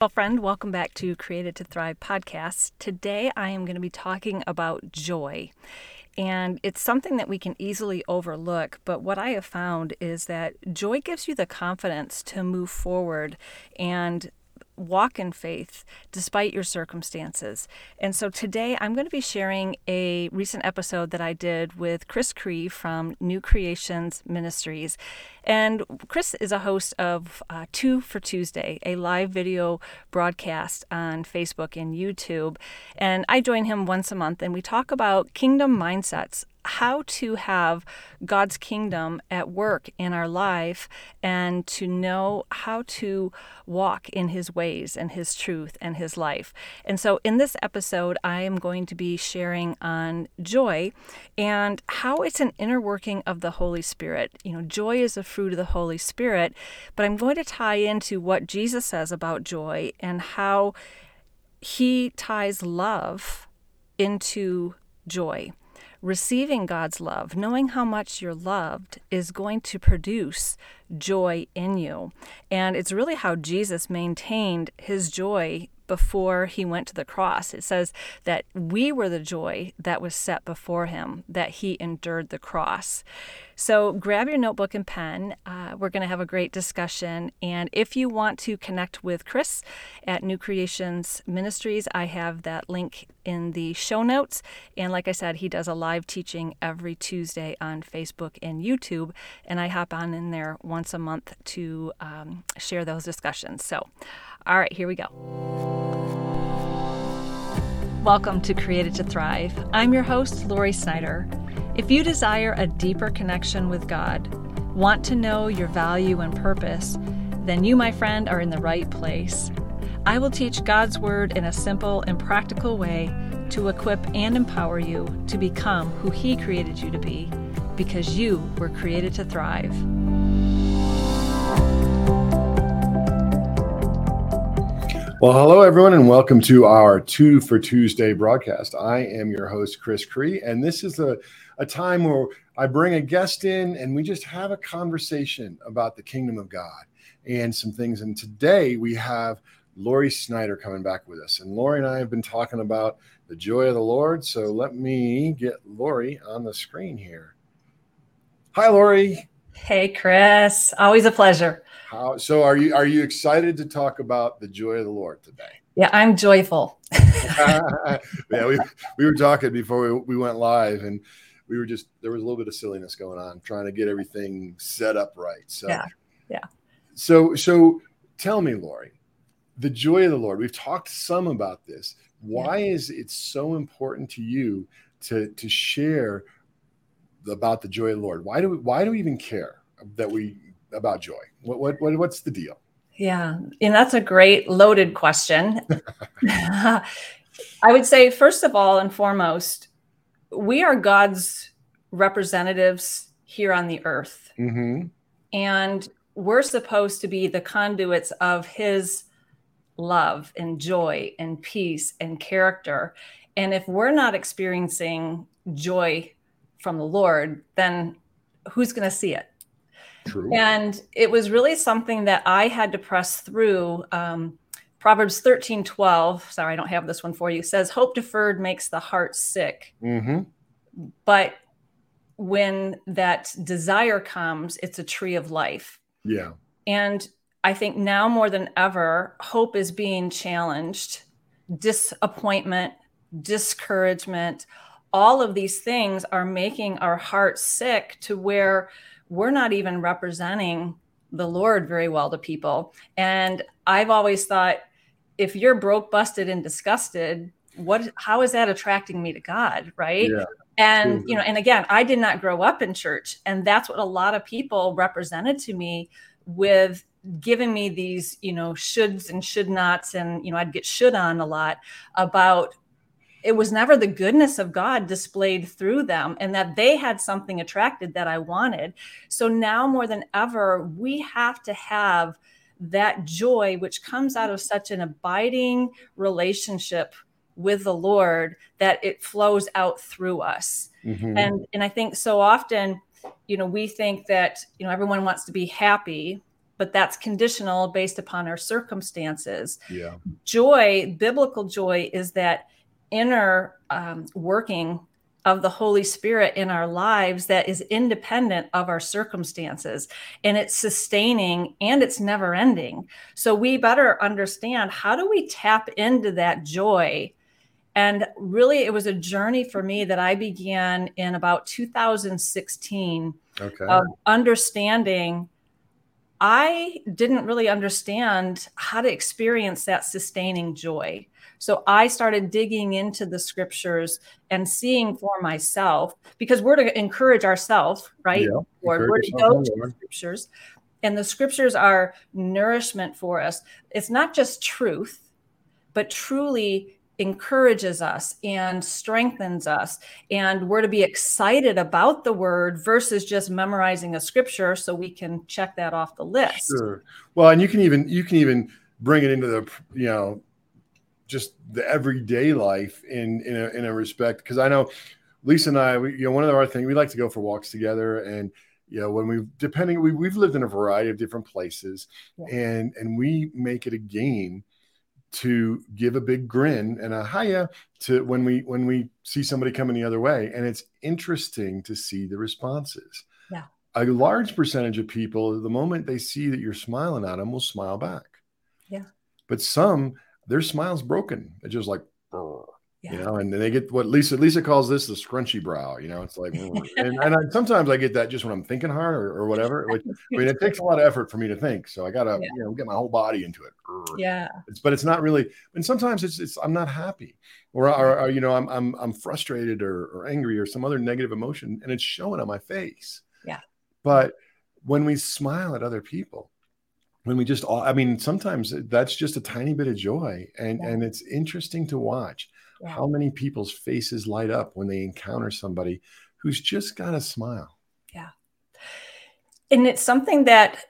Well, friend, welcome back to Created to Thrive podcast. Today I am going to be talking about joy. And it's something that we can easily overlook. But what I have found is that joy gives you the confidence to move forward and walk in faith despite your circumstances. And so today I'm going to be sharing a recent episode that I did with Chris Cree from New Creations Ministries. And Chris is a host of uh, Two for Tuesday, a live video broadcast on Facebook and YouTube. And I join him once a month and we talk about kingdom mindsets how to have God's kingdom at work in our life and to know how to walk in His ways and His truth and His life. And so, in this episode, I am going to be sharing on joy and how it's an inner working of the Holy Spirit. You know, joy is a fruit of the Holy Spirit, but I'm going to tie into what Jesus says about joy and how He ties love into joy receiving God's love, knowing how much you're loved, is going to produce joy in you. And it's really how Jesus maintained his joy before he went to the cross. It says that we were the joy that was set before him, that he endured the cross. So grab your notebook and pen. Uh, we're going to have a great discussion. And if you want to connect with Chris at New Creations Ministries, I have that link in the show notes. And like I said, he does a live teaching every Tuesday on Facebook and YouTube. And I hop on in there once a month to um, share those discussions. So, all right, here we go. Welcome to Created to Thrive. I'm your host, Lori Snyder. If you desire a deeper connection with God, want to know your value and purpose, then you, my friend, are in the right place. I will teach God's Word in a simple and practical way to equip and empower you to become who He created you to be, because you were created to thrive. Well, hello, everyone, and welcome to our Two for Tuesday broadcast. I am your host, Chris Cree, and this is a, a time where I bring a guest in and we just have a conversation about the kingdom of God and some things. And today we have Lori Snyder coming back with us. And Lori and I have been talking about the joy of the Lord. So let me get Lori on the screen here. Hi, Lori. Hey, Chris. Always a pleasure. How, so are you are you excited to talk about the joy of the Lord today? Yeah, I'm joyful. yeah, we, we were talking before we, we went live and we were just there was a little bit of silliness going on trying to get everything set up right. So yeah, yeah. So so tell me, Lori, the joy of the Lord. We've talked some about this. Why yeah. is it so important to you to to share about the joy of the Lord? Why do we why do we even care that we about joy? What, what, what what's the deal? Yeah, and that's a great loaded question. I would say, first of all and foremost, we are God's representatives here on the earth. Mm-hmm. And we're supposed to be the conduits of His love and joy and peace and character. And if we're not experiencing joy from the Lord, then who's going to see it? True. And it was really something that I had to press through. Um, Proverbs 13 12, sorry, I don't have this one for you, says, Hope deferred makes the heart sick. Mm-hmm. But when that desire comes, it's a tree of life. Yeah. And I think now more than ever, hope is being challenged. Disappointment, discouragement, all of these things are making our hearts sick to where we're not even representing the Lord very well to people. And I've always thought if you're broke, busted, and disgusted, what how is that attracting me to God? Right. Yeah. And you know, and again, I did not grow up in church. And that's what a lot of people represented to me with giving me these, you know, shoulds and should nots. And, you know, I'd get should on a lot about it was never the goodness of God displayed through them and that they had something attracted that I wanted. So now more than ever, we have to have that joy which comes out of such an abiding relationship with the Lord that it flows out through us. Mm-hmm. And and I think so often, you know, we think that, you know, everyone wants to be happy, but that's conditional based upon our circumstances. Yeah. Joy, biblical joy, is that inner um, working of the Holy Spirit in our lives that is independent of our circumstances and it's sustaining and it's never ending. So we better understand how do we tap into that joy? And really, it was a journey for me that I began in about 2016 Okay. of understanding. I didn't really understand how to experience that sustaining joy. So I started digging into the scriptures and seeing for myself because we're to encourage ourselves, right? Yeah, Lord, we're to go to the scriptures, and the scriptures are nourishment for us. It's not just truth, but truly encourages us and strengthens us and we're to be excited about the word versus just memorizing a scripture so we can check that off the list Sure. Well, and you can even you can even bring it into the you know just the everyday life in in a, in a respect because I know Lisa and I we, you know one of our things we like to go for walks together and you know when we depending we, we've lived in a variety of different places Yeah. and and we make it a game to give a big grin and a hiya to when we when we see somebody coming the other way and it's interesting to see the responses Yeah. a large percentage of people the moment they see that you're smiling at them will smile back Yeah. but some their smile's broken. It's just like "Brr," you know and then they get what lisa lisa calls this the scrunchy brow you know it's like and, and I, sometimes i get that just when i'm thinking hard or, or whatever which, i mean it takes a lot of effort for me to think so i gotta Yeah. you know get my whole body into it. Yeah. It's, but it's not really and sometimes it's it's i'm not happy or, or, or, you know i'm i'm i'm frustrated or, or angry or some other negative emotion and it's showing on my face. Yeah. but when we smile at other people when we just all i mean sometimes that's just a tiny bit of joy and Yeah. and it's interesting to watch Yeah. how many people's faces light up when they encounter somebody who's just got a smile Yeah. and it's something that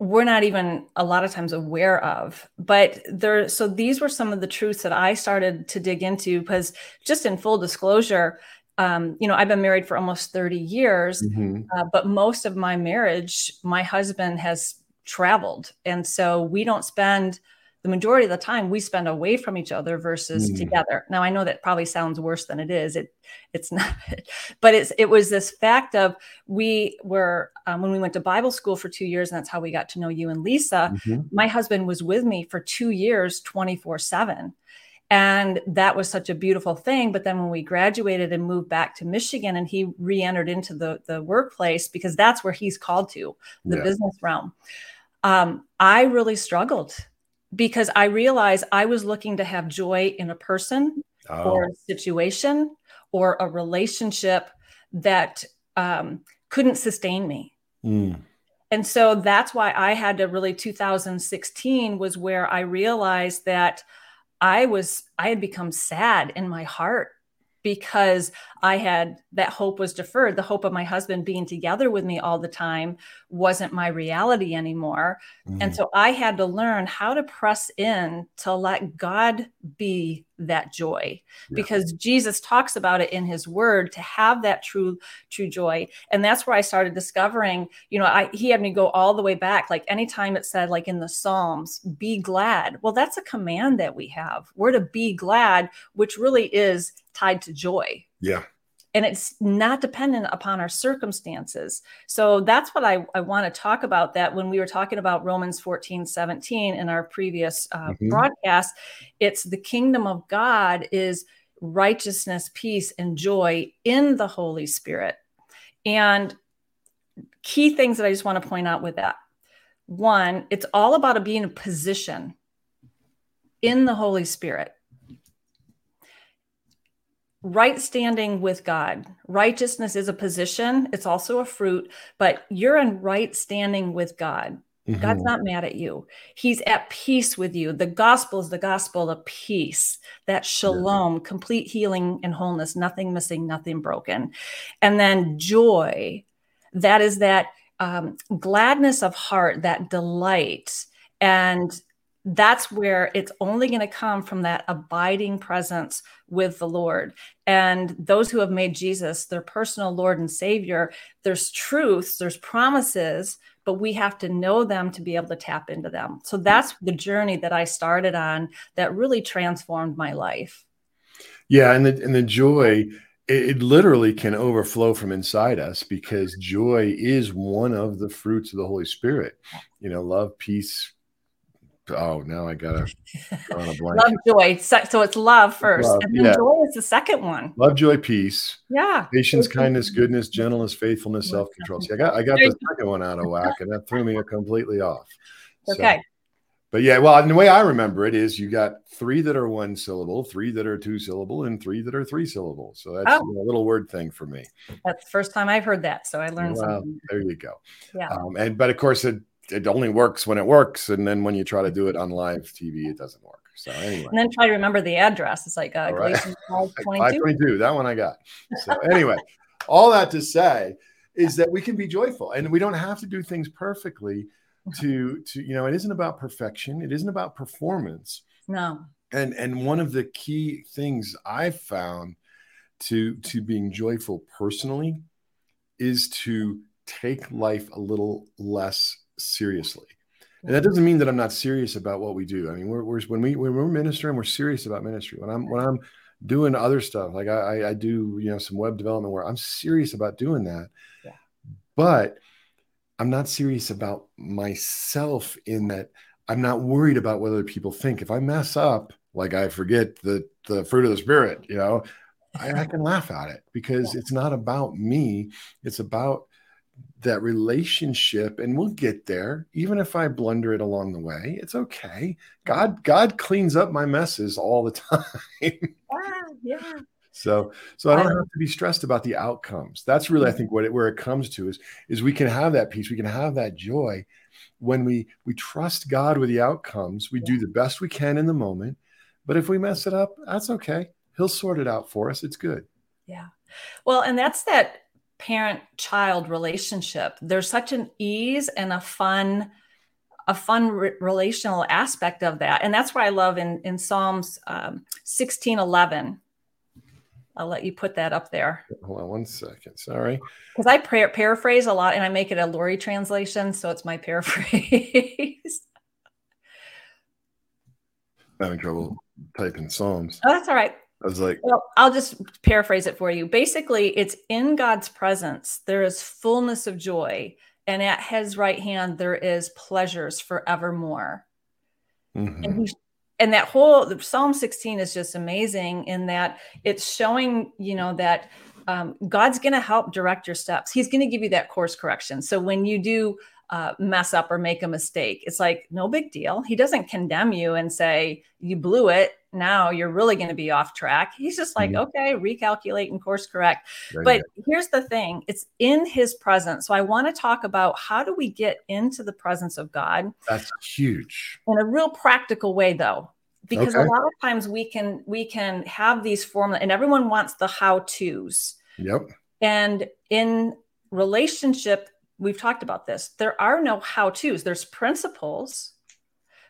we're not even a lot of times aware of but there so these were some of the truths that i started to dig into because just in full disclosure um, you know i've been married for almost 30 years Mhm. uh, but most of my marriage my husband has traveled and so we don't spend the majority of the time we spend away from each other versus Mm. together now i know that probably sounds worse than it is it it's not but it's it was this fact of we were um, when we went to bible school for two years and that's how we got to know you and lisa Mhm. my husband was with me for two years 24 7 and that was such a beautiful thing but then when we graduated and moved back to michigan and he re-entered into the, the workplace because that's where he's called to the Yeah. business realm um, i really struggled because i realized i was looking to have joy in a person Oh, or a situation or a relationship that um, couldn't sustain me mm. and so that's why I had to really 2016 was where I realized that I was I had become sad in my heart because I had that hope was deferred. The hope of my husband being together with me all the time wasn't my reality anymore. And Mm. so I had to learn how to press in to let God be that joy Yeah. because Jesus talks about it in his word to have that true true joy. And that's where I started discovering, you know, I he had me go all the way back like anytime it said like in the Psalms, be glad. Well, that's a command that we have. We're to be glad, which really is tied to joy yeah and it's not dependent upon our circumstances. So that's what I, I want to talk about that when we were talking about Romans 14, 17 in our previous uh, Mhm. broadcast, it's the kingdom of God is righteousness, peace, and joy in the Holy Spirit. And key things that I just want to point out with that. One, it's all about being a position in the Holy Spirit right standing with God. Righteousness is a position, it's also a fruit, but you're in right standing with God. God's Mhm. not mad at you. He's at peace with you. The gospel is the gospel of peace, that shalom, complete healing and wholeness, nothing missing, nothing broken. And then joy, that is that um, gladness of heart, that delight. And that's where it's only going to come from that abiding presence with the Lord. And those who have made Jesus their personal Lord and Savior, there's truths, there's promises, but we have to know them to be able to tap into them. So that's the journey that I started on that really transformed my life. Yeah, and the and the joy it, it literally can overflow from inside us because joy is one of the fruits of the Holy Spirit. You know, love, peace, oh now i gotta on a blank. Love joy. So it's love first love, and then yeah. joy is the second one. Love joy peace. Yeah. Patience kindness goodness gentleness faithfulness self-control. see i got i got the second one out of whack and that threw me completely off. Okay. but yeah well the way i remember it is you got three that are one syllable three that are two syllable and three that are three syllable so that's oh. a little word thing for me. That's the first time i've heard that so i learned well, something there you go. Yeah. Um, and but of course it it only works when it works, and then when you try to do it on live TV, it doesn't work. So anyway, and then try to remember the address. It's like uh, right. 522. That one I got. So anyway, all that to say is that we can be joyful, and we don't have to do things perfectly. To to you know, it isn't about perfection. It isn't about performance. No. And and one of the key things I've found to to being joyful personally is to take life a little less seriously. And that doesn't mean that I'm not serious about what we do. I mean, we're, we're when we when we're ministering, we're serious about ministry. When I'm when I'm doing other stuff, like I, I do, you know, some web development where I'm serious about doing that. Yeah. But I'm not serious about myself in that I'm not worried about whether people think. If I mess up, like I forget the the fruit of the spirit, you know, I, I can laugh at it because yeah. it's not about me. It's about that relationship and we'll get there. Even if i blunder it along the way it's okay. God god cleans up my messes all the time. Yeah, yeah. so so i don't have to be stressed about the outcomes. That's really i think what it, where it comes to is is we can have that peace. We can have that joy when we we trust god with the outcomes. We yeah. do the best we can in the moment. But if we mess it up that's okay. He'll sort it out for us. It's good. Yeah. Well and that's that parent child relationship. There's such an ease and a fun a fun re- relational aspect of that. And that's why i love in in psalms um, 16 11 i'll let you put that up there. Hold on one second sorry. Because i par- paraphrase a lot and i make it a lori translation so it's my paraphrase. Having trouble typing psalms. Oh that's all right I was like, well, I'll just paraphrase it for you. Basically, it's in God's presence, there is fullness of joy, and at his right hand, there is pleasures forevermore. Mm-hmm. And, he, and that whole Psalm 16 is just amazing in that it's showing, you know, that um, God's going to help direct your steps. He's going to give you that course correction. So when you do uh, mess up or make a mistake. It's like, no big deal. He doesn't condemn you and say, you blew it. Now you're really going to be off track. He's just like, mm-hmm. okay, recalculate and course correct. But here's the thing it's in his presence. So I want to talk about how do we get into the presence of God? That's huge. In a real practical way, though because okay. a lot of times we can we can have these formula and everyone wants the how to's yep and in relationship we've talked about this. There are no how to's, there's principles,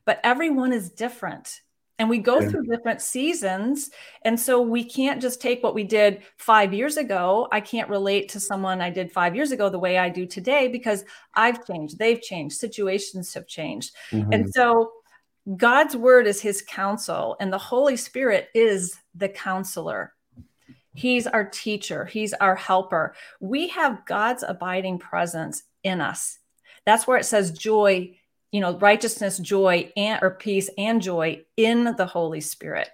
but everyone is different. And we go yeah. through different seasons. And so we can't just take what we did five years ago. I can't relate to someone I did five years ago the way I do today because I've changed, they've changed, situations have changed. Mm-hmm. And so God's word is his counsel, and the Holy Spirit is the counselor. He's our teacher, He's our helper. We have God's abiding presence in us. That's where it says joy, you know, righteousness, joy, and or peace and joy in the Holy Spirit.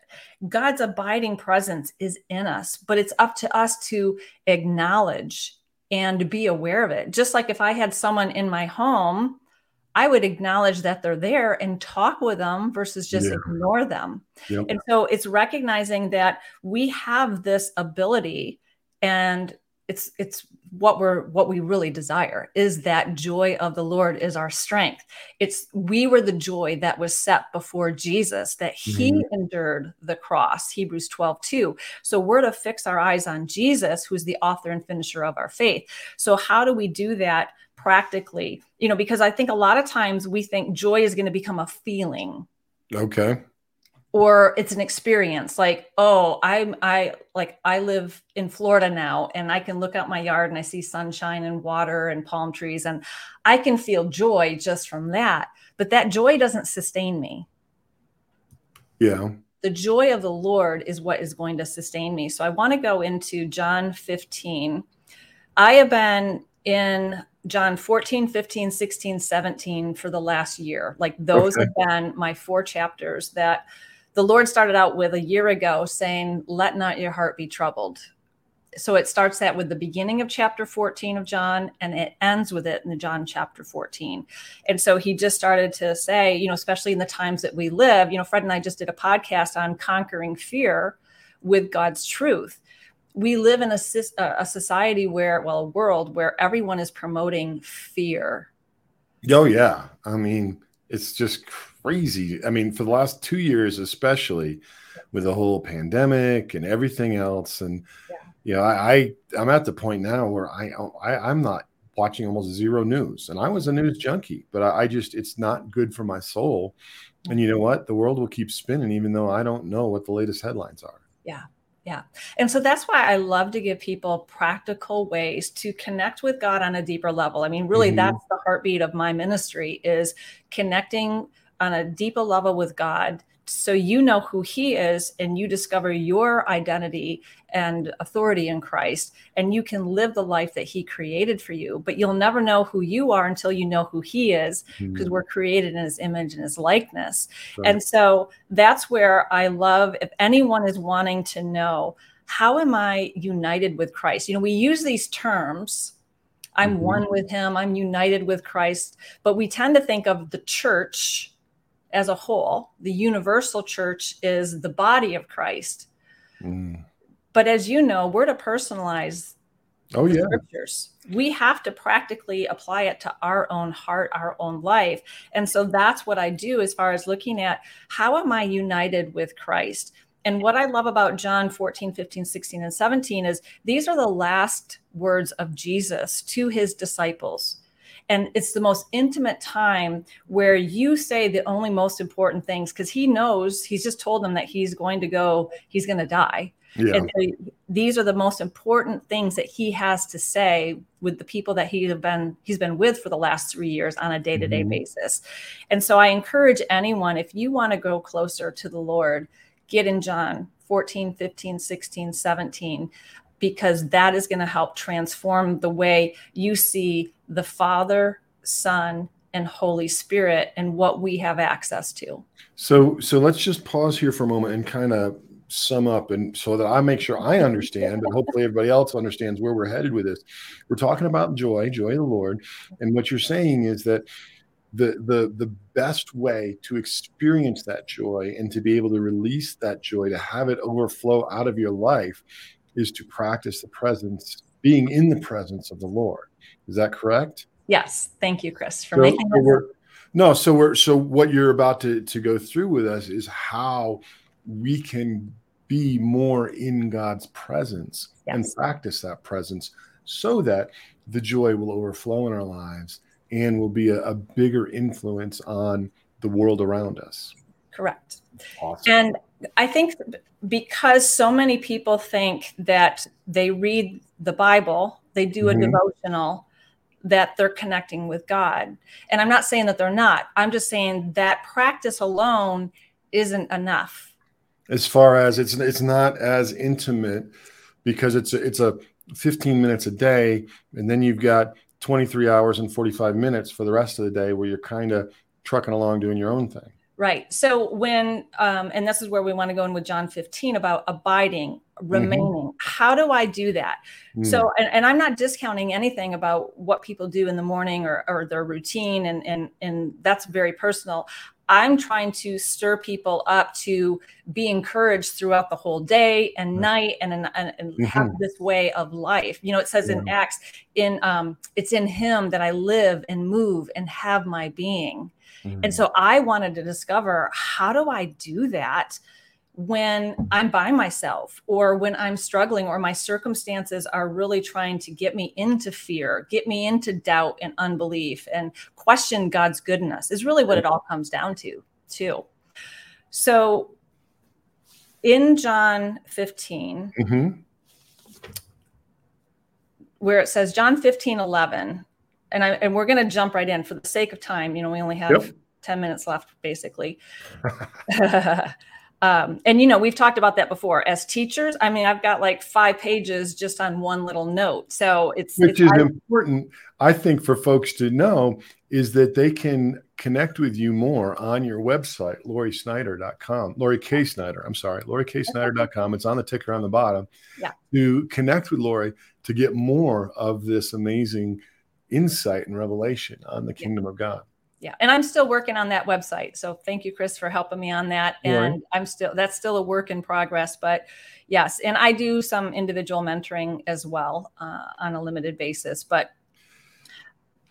God's abiding presence is in us, but it's up to us to acknowledge and be aware of it. Just like if I had someone in my home I would acknowledge that they're there and talk with them versus just yeah. ignore them. Yep. And so it's recognizing that we have this ability and it's it's what we're what we really desire is that joy of the lord is our strength. It's we were the joy that was set before jesus that he mm-hmm. endured the cross hebrews 12 2 so we're to fix our eyes on jesus who's the author and finisher of our faith. So how do we do that practically? You know because i think a lot of times we think joy is going to become a feeling. Okay. Or it's an experience like, oh, I'm I like I live in Florida now and I can look out my yard and I see sunshine and water and palm trees and I can feel joy just from that. But that joy doesn't sustain me. Yeah. The joy of the Lord is what is going to sustain me. So I want to go into John 15. I have been in John 14, 15, 16, 17 for the last year. Like those okay. have been my four chapters that the Lord started out with a year ago saying, Let not your heart be troubled. So it starts that with the beginning of chapter 14 of John and it ends with it in the John chapter 14. And so he just started to say, you know, especially in the times that we live, you know, Fred and I just did a podcast on conquering fear with God's truth we live in a, a society where, well, a world where everyone is promoting fear. Oh, yeah. I mean, it's just crazy. I mean, for the last two years, especially with the whole pandemic and everything else. And, yeah. you know, I, I, I'm at the point now where I, I, I'm not watching almost zero news. And I was a news junkie, but I, I, just, it's not good for my soul. And you know what? The world will keep spinning, even though I don't know what the latest headlines are. Yeah. Yeah. And so that's why I love to give people practical ways to connect with God on a deeper level. I mean, really mm-hmm. that's the heartbeat of my ministry is connecting on a deeper level with God so you know who he is and you discover your identity and authority in Christ and you can live the life that he created for you but you'll never know who you are until you know who he is because mm. we're created in his image and his likeness right. and so that's where I love if anyone is wanting to know how am I united with Christ you know we use these terms I'm mm-hmm. one with him I'm united with Christ but we tend to think of the church as a whole. The universal church is the body of Christ. Mm. But as you know, we're to personalize oh, yeah. scriptures. We have to practically apply it to our own heart, our own life. And so that's what I do as far as looking at how am I united with Christ? And what I love about John 14, 15, 16, and 17 is these are the last words of Jesus to his disciples. And it's the most intimate time where you say the only most important things because he knows he's just told them that he's going to go, he's going to die. Yeah. And so these are the most important things that he has to say with the people that he have been he's been with for the last three years on a day-to-day mm-hmm. basis. And so I encourage anyone, if you want to go closer to the Lord, get in John 14, 15, 16, 17 because that is going to help transform the way you see the Father, Son, and Holy Spirit and what we have access to. So so let's just pause here for a moment and kind of sum up and so that I make sure I understand and hopefully everybody else understands where we're headed with this. We're talking about joy, joy of the Lord, and what you're saying is that the the the best way to experience that joy and to be able to release that joy to have it overflow out of your life is to practice the presence being in the presence of the Lord. Is that correct? Yes. Thank you, Chris, for so, making that. No, so we're so what you're about to, to go through with us is how we can be more in God's presence yes. and practice that presence so that the joy will overflow in our lives and will be a, a bigger influence on the world around us. Correct. Awesome. And I think because so many people think that they read the Bible, they do a mm-hmm. devotional, that they're connecting with God. And I'm not saying that they're not. I'm just saying that practice alone isn't enough. As far as it's it's not as intimate because it's a, it's a 15 minutes a day and then you've got 23 hours and 45 minutes for the rest of the day where you're kind of trucking along doing your own thing. Right. So when, um, and this is where we want to go in with John 15 about abiding, remaining. Mm-hmm. How do I do that? Mm. So, and, and, I'm not discounting anything about what people do in the morning or, or their routine, and, and, and that's very personal. I'm trying to stir people up to be encouraged throughout the whole day and night and, and, and mm-hmm. have this way of life. You know, it says yeah. in Acts, in um, it's in him that I live and move and have my being. Mm. And so I wanted to discover how do I do that when I'm by myself or when I'm struggling or my circumstances are really trying to get me into fear, get me into doubt and unbelief and question God's goodness is really what it all comes down to, too. So in John 15, hmm where it says John 15, 11, and I and we're going to jump right in for the sake of time. You know, we only have Yep. 10 minutes left, basically. um, and you know, we've talked about that before. As teachers, I mean, I've got like five pages just on one little note. So it's, Which it's is hard- important, I think, for folks to know is that they can connect with you more on your website, LoriSnyder.com, Lori K. Snyder. I'm sorry, LoriKSnyder.com. It's on the ticker on the bottom. Yeah. To connect with Lori to get more of this amazing insight and revelation on the Yeah. kingdom of God. Yeah. And i'm still working on that website. So thank you chris for helping me on that. And i'm still that's still a work in progress but yes. And i do some individual mentoring as well uh, on a limited basis but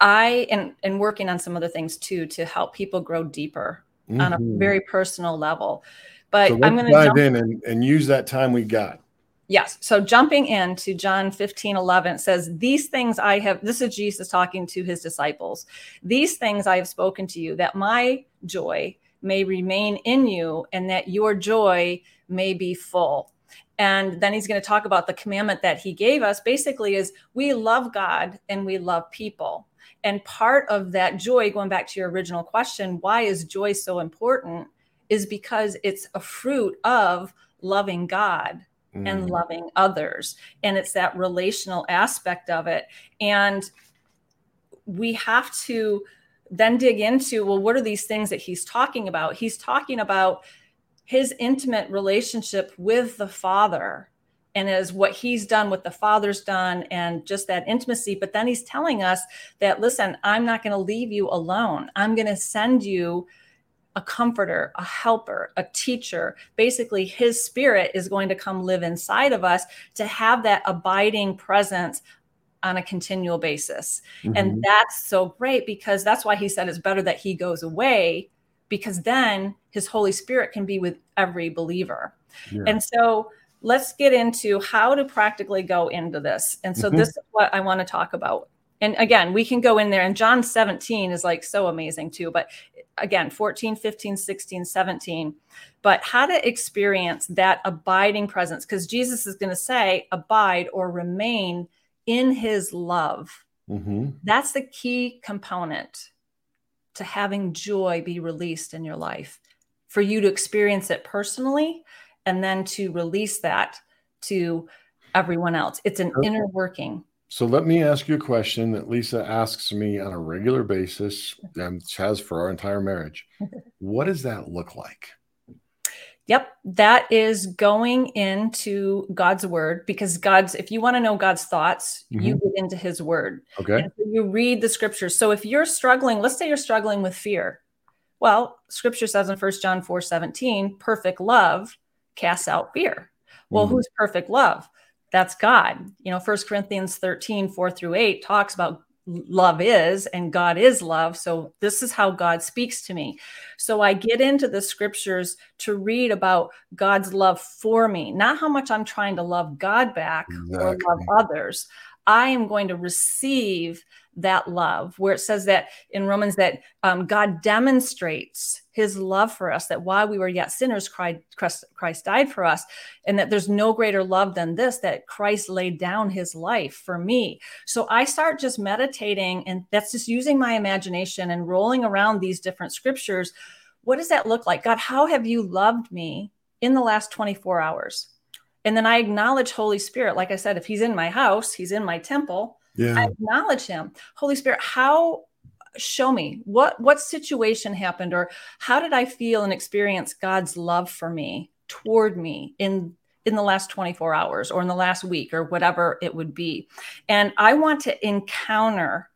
i and and working on some other things too to help people grow deeper on a Mhm. very personal level. But so i'm going to dive jump in and, and use that time we got. Yes. So jumping into John 15, 11, it says, These things I have, this is Jesus talking to his disciples. These things I have spoken to you, that my joy may remain in you and that your joy may be full. And then he's going to talk about the commandment that he gave us basically is we love God and we love people. And part of that joy, going back to your original question, why is joy so important? Is because it's a fruit of loving God and Mm. loving others. And it's that relational aspect of it. And we have to then dig into well, what are these things that he's talking about? He's talking about his intimate relationship with the Father and as what he's done, what the Father's done, and just that intimacy. But then he's telling us that, listen, I'm not going to leave you alone. I'm going to send you a comforter, a helper, a teacher. Basically, his spirit is going to come live inside of us to have that abiding presence on a continual basis. Mhm. And that's so great because that's why he said it's better that he goes away because then his Holy Spirit can be with every believer. Yeah. And so let's get into how to practically go into this. And so Mhm. this is what I want to talk about. And again, we can go in there and John 17 is like so amazing too, but again, 14, 15, 16, 17. But how to experience that abiding presence because Jesus is going to say abide or remain in his love. Mhm. That's the key component to having joy be released in your life for you to experience it personally and then to release that to everyone else. It's an Okay. inner working. So let me ask you a question that Lisa asks me on a regular basis and has for our entire marriage. What does that look like? Yep, that is going into God's word because God's, if you want to know God's thoughts, you get into his word. Okay. And so you read the scriptures. So if you're struggling, let's say you're struggling with fear. Well, scripture says in 1 John 4 17, perfect love casts out fear. Well, Mhm. who's perfect love? That's God. You know, 1 Corinthians 13, 4 through 8 talks about love is and God is love. So this is how God speaks to me. So I get into the scriptures to read about God's love for me, not how much I'm trying to love God back or love others. I am going to receive that love, where it says that in Romans that um, God demonstrates his love for us, that while we were yet sinners, Christ, Christ died for us, and that there's no greater love than this, that Christ laid down his life for me. So I start just meditating, and that's just using my imagination and rolling around these different scriptures. What does that look like? God, how have you loved me in the last 24 hours? And then I acknowledge Holy Spirit. Like I said, if he's in my house, he's in my temple. I Yeah. acknowledge him. Holy Spirit, how show me what what situation happened or how did I feel and experience God's love for me toward me in in the last 24 hours or in the last week or whatever it would be. And I want to encounter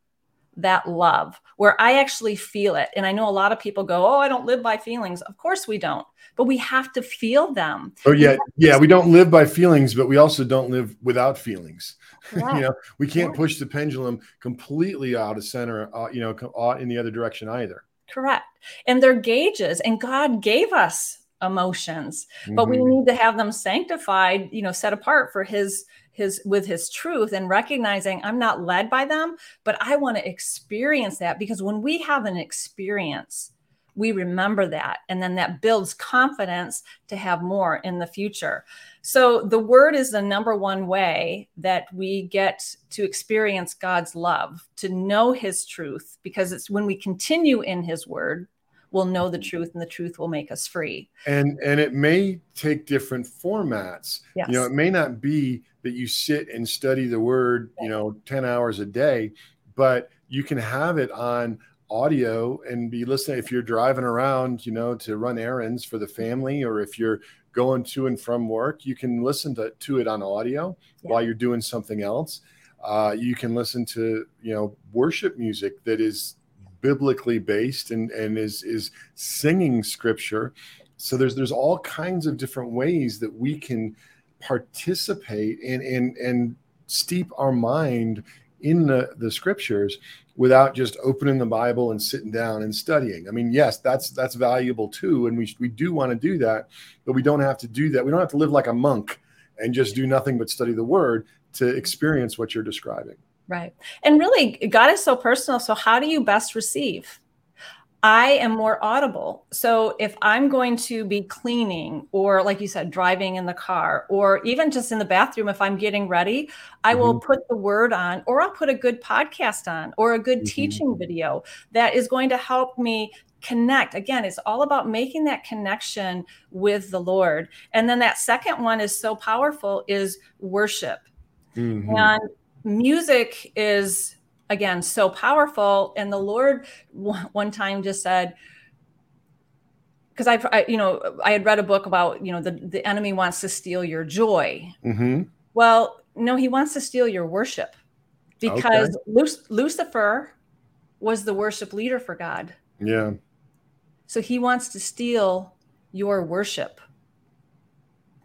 that love where I actually feel it. And I know a lot of people go, "Oh, I don't live by feelings." Of course we don't. But we have to feel them. Oh yeah, yeah. We don't live by feelings, but we also don't live without feelings. Correct. you know, we can't Yeah. push the pendulum completely out of center, uh, you know, uh, in the other direction either. Correct. And they're gauges, and God gave us emotions, but we Mhm. need to have them sanctified, you know, set apart for His His with His truth, and recognizing I'm not led by them, but I want to experience that because when we have an experience, we remember that. And then that builds confidence to have more in the future. So the word is the number one way that we get to experience God's love, to know his truth, because it's when we continue in his word, we'll know the truth and the truth will make us free. And and it may take different formats. Yes. You know, it may not be that you sit and study the word, you know, 10 hours a day, but you can have it on audio and be listening if you're driving around, you know, to run errands for the family or if you're going to and from work, you can listen to, to it on audio yeah. while you're doing something else. Uh, you can listen to, you know, worship music that is biblically based and, and is, is singing scripture. So there's, there's all kinds of different ways that we can participate and, and, and steep our mind in the, the scriptures without just opening the Bible and sitting down and studying. I mean, yes, that's that's valuable too, and we we do want to do that, but we don't have to do that. We don't have to live like a monk and just do nothing but study the Word to experience what you're describing. Right, and really, God is so personal. So, how do you best receive? I am more audible. So if I'm going to be cleaning or like you said driving in the car or even just in the bathroom if I'm getting ready, I mm-hmm. will put the word on or I'll put a good podcast on or a good mm-hmm. teaching video that is going to help me connect. Again, it's all about making that connection with the Lord. And then that second one is so powerful is worship. Mm-hmm. And music is again so powerful and the lord one time just said because I've, I, you know, I had read a book about, you know, the, the enemy wants to steal your joy. Mm-hmm. Well, no, he wants to steal your worship because okay. Lucifer was the worship leader for God. Yeah. So he wants to steal your worship.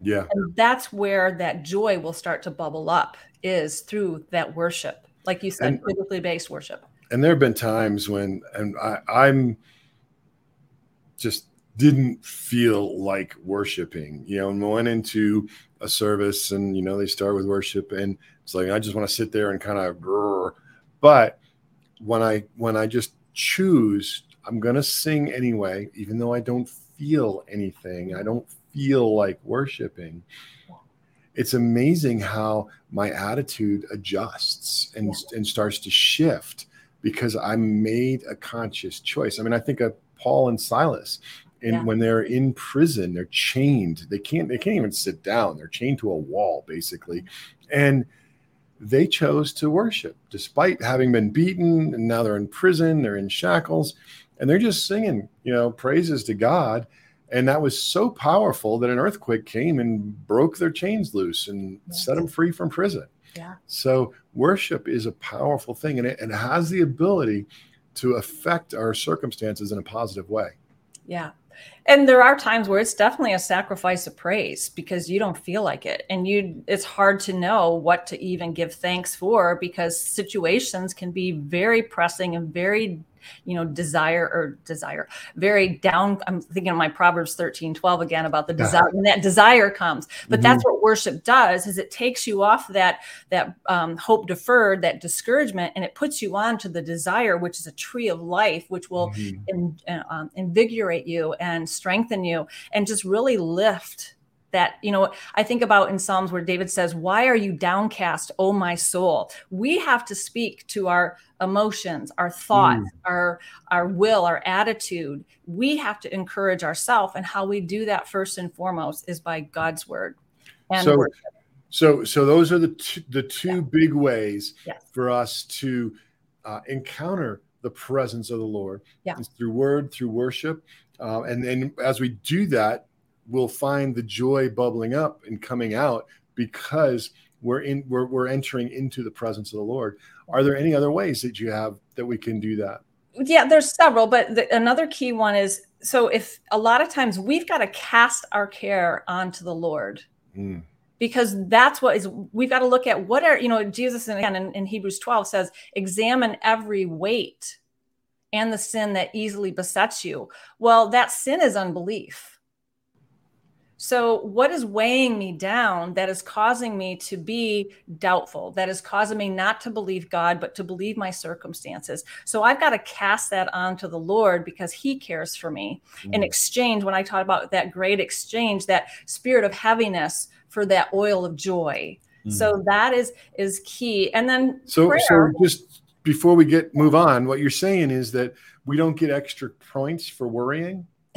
Yeah. And that's where that joy will start to bubble up is through that worship like you said, and, biblically based worship. And there have been times when, and I, I'm just didn't feel like worshiping, you know, and went into a service and, you know, they start with worship and it's like, I just want to sit there and kind of, but when I, when I just choose, I'm going to sing anyway, even though I don't feel anything, I don't feel like worshiping it's amazing how my attitude adjusts and, yeah. and starts to shift because I made a conscious choice. I mean, I think of Paul and Silas, and yeah. when they're in prison, they're chained. They can't they can't even sit down. They're chained to a wall, basically. And they chose to worship despite having been beaten and now they're in prison, they're in shackles, and they're just singing, you know, praises to God and that was so powerful that an earthquake came and broke their chains loose and yes. set them free from prison. Yeah. So worship is a powerful thing and it, and it has the ability to affect our circumstances in a positive way. Yeah. And there are times where it's definitely a sacrifice of praise because you don't feel like it and you it's hard to know what to even give thanks for because situations can be very pressing and very you know, desire or desire, very down. I'm thinking of my Proverbs 13, 12 again about the desire when that desire comes. But mm-hmm. that's what worship does is it takes you off that that um, hope deferred, that discouragement, and it puts you on to the desire, which is a tree of life, which will mm-hmm. in, uh, um, invigorate you and strengthen you and just really lift that you know i think about in psalms where david says why are you downcast o my soul we have to speak to our emotions our thoughts mm. our our will our attitude we have to encourage ourselves and how we do that first and foremost is by god's word and so worship. so so those are the two, the two yeah. big ways yes. for us to uh, encounter the presence of the lord yeah. It's through word through worship uh, and then as we do that will find the joy bubbling up and coming out because we're in we're, we're entering into the presence of the lord. Are there any other ways that you have that we can do that? Yeah there's several but the, another key one is so if a lot of times we've got to cast our care onto the lord mm. because that's what is we've got to look at what are you know jesus again in, in hebrews 12 says examine every weight and the sin that easily besets you. Well that sin is unbelief So, what is weighing me down that is causing me to be doubtful, that is causing me not to believe God, but to believe my circumstances? So, I've got to cast that onto the Lord because He cares for me. Mm-hmm. In exchange, when I talk about that great exchange, that spirit of heaviness for that oil of joy. Mm-hmm. So that is is key. And then so prayer, so just before we get move on, what you're saying is that we don't get extra points for worrying.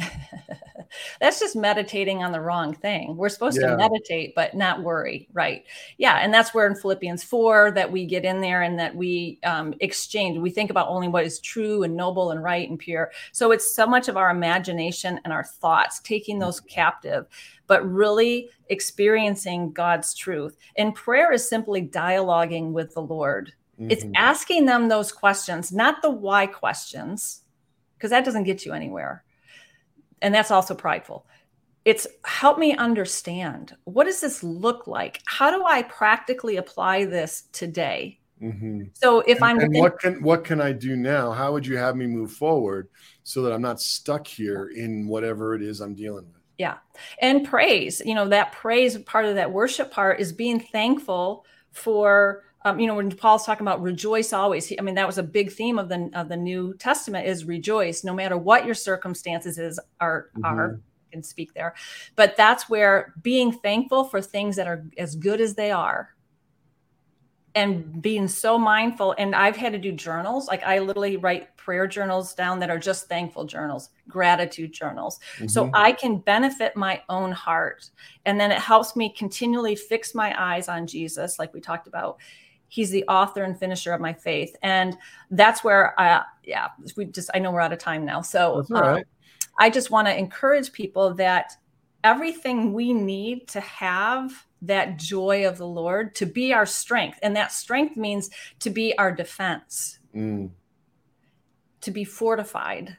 that's just meditating on the wrong thing. We're supposed yeah. to meditate, but not worry, right? Yeah, and that's where in Philippians four that we get in there and that we um, exchange. We think about only what is true and noble and right and pure. So it's so much of our imagination and our thoughts, taking those captive, but really experiencing God's truth. And prayer is simply dialoguing with the Lord. Mm-hmm. It's asking them those questions, not the why questions, because that doesn't get you anywhere and that's also prideful. It's help me understand what does this look like? How do i practically apply this today? Mm-hmm. so if i'm and what can what can i do now? How would you have me move forward so that i'm not stuck here in whatever it is i'm dealing with? Yeah. And praise you know that praise part of that worship part is being thankful for um, you know, when Paul's talking about rejoice always, he, I mean, that was a big theme of the of the New Testament is rejoice, no matter what your circumstances is are mm-hmm. are can speak there, but that's where being thankful for things that are as good as they are, and being so mindful. And I've had to do journals, like I literally write prayer journals down that are just thankful journals, gratitude journals, mm-hmm. so I can benefit my own heart, and then it helps me continually fix my eyes on Jesus, like we talked about he's the author and finisher of my faith. And that's where i yeah we just i know we're out of time now. So um, i just want to encourage people that everything we need to have that joy of the lord to be our strength. And that strength means to be our defense. Mm. to be fortified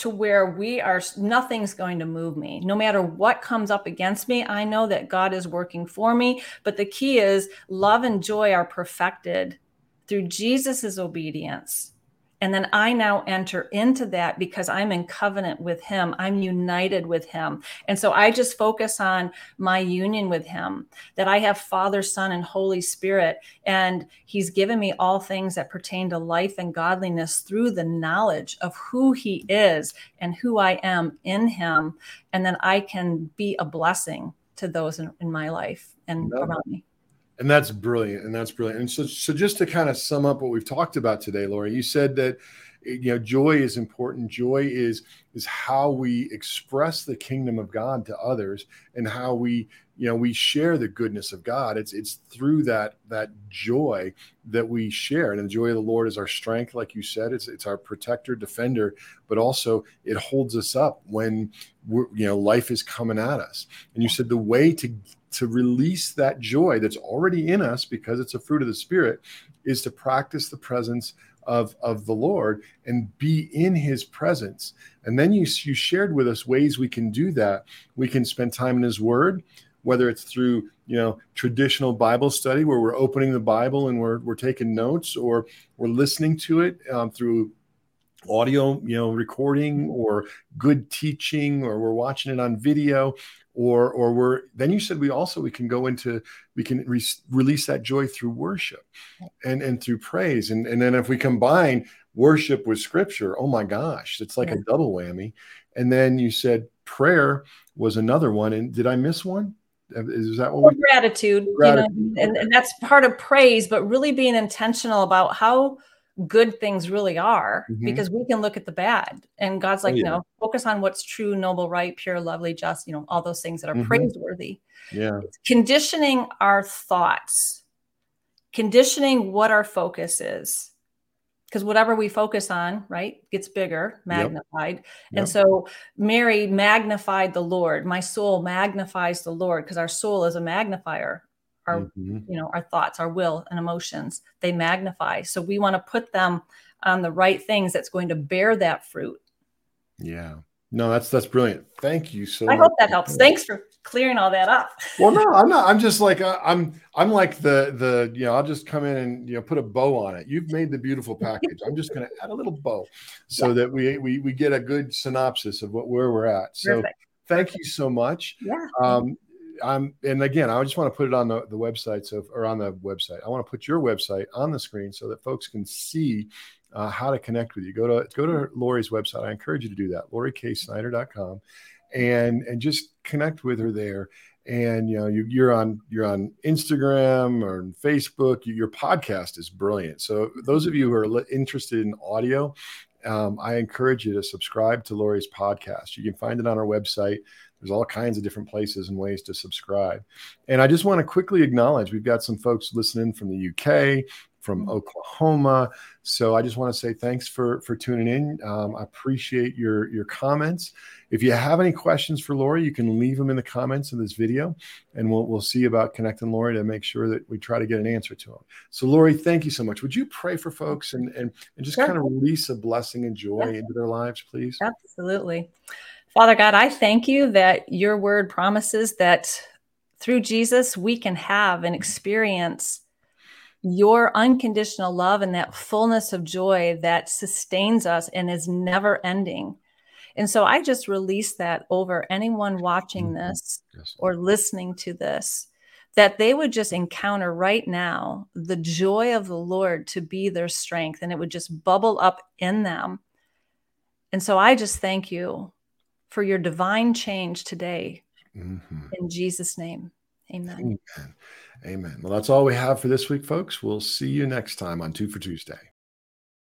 to where we are nothing's going to move me. No matter what comes up against me i know that god is working for me but the key is love and joy are perfected through jesus' obedience and then I now enter into that because I'm in covenant with him. I'm united with him. And so I just focus on my union with him, that I have Father, Son, and Holy Spirit. And he's given me all things that pertain to life and godliness through the knowledge of who he is and who I am in him. And then I can be a blessing to those in, in my life and around me and that's brilliant and that's brilliant. And so so just to kind of sum up what we've talked about today Lori you said that eh, you know joy is important. Joy is is how we express the kingdom of god to others and how we you know we share the goodness of god. It's it's through that that joy that we share. And the joy of the lord is our strength like you said. It's it's our protector defender but also it holds us up when we're you know life is coming at us. And you said the way to to release that joy that's already in us because it's a fruit of the spirit is to practice the presence of, of the Lord and be in his presence. And then you, you shared with us ways we can do that. We can spend time in his word, whether it's through, you know, traditional Bible study where we're opening the Bible and we're, we're taking notes or we're listening to it um, through audio you know recording or good teaching or we're watching it on video or or we're then you said we also we can go into we can re- release that joy through worship and and through praise. And and then if we combine worship with scripture oh my gosh it's like yeah. a double whammy. And then you said prayer was another one. And did i miss one is that what well, we gratitude, gratitude. You know, and, and that's part of praise but really being intentional about how good things really are mm-hmm. because we can look at the bad and god's like oh, yeah. no focus on what's true noble right pure lovely just you know all those things that are mm-hmm. praiseworthy yeah it's conditioning our thoughts conditioning what our focus is because whatever we focus on right gets bigger magnified. Yep. and so mary magnified the lord. My soul magnifies the lord because our soul is a magnifier. Our mm-hmm. you know our thoughts our will and emotions they magnify. So we want to put them on the right things that's going to bear that fruit. Yeah. No that's that's brilliant. Thank you so i much. hope that helps. Thanks for clearing all that up well no i'm not i'm just like uh, i'm i'm like the the you know i'll just come in and you know put a bow on it you've made the beautiful package i'm just going to add a little bow so yeah. that we, we we get a good synopsis of what where we're at so Perfect. thank you so much. Yeah. Um, I'm, and again, I just want to put it on the, the website. So, or on the website, I want to put your website on the screen so that folks can see uh, how to connect with you. Go to go to Lori's website. I encourage you to do that. LoriKSnyder.com, and and just connect with her there. And you know you, are on you're on Instagram or Facebook. Your podcast is brilliant. So those of you who are interested in audio, um, I encourage you to subscribe to Lori's podcast. You can find it on our website. There's all kinds of different places and ways to subscribe. And I just want to quickly acknowledge we've got some folks listening from the UK, from mm-hmm. Oklahoma. So I just want to say thanks for for tuning in. Um, I appreciate your your comments. If you have any questions for Lori, you can leave them in the comments of this video, and we'll we'll see about connecting Lori to make sure that we try to get an answer to them. So Lori, thank you so much. Would you pray for folks and and, and just sure. kind of release a blessing and joy yeah. into their lives, please? Absolutely. Father God, I thank you that your word promises that through Jesus we can have and experience your unconditional love and that fullness of joy that sustains us and is never ending. And so I just release that over anyone watching mm-hmm. this yes. or listening to this, that they would just encounter right now the joy of the Lord to be their strength and it would just bubble up in them. And so I just thank you for your divine change today. Mm-hmm. In Jesus' name, amen. amen. Amen. Well, that's all we have for this week, folks. We'll see you next time on Two for Tuesday.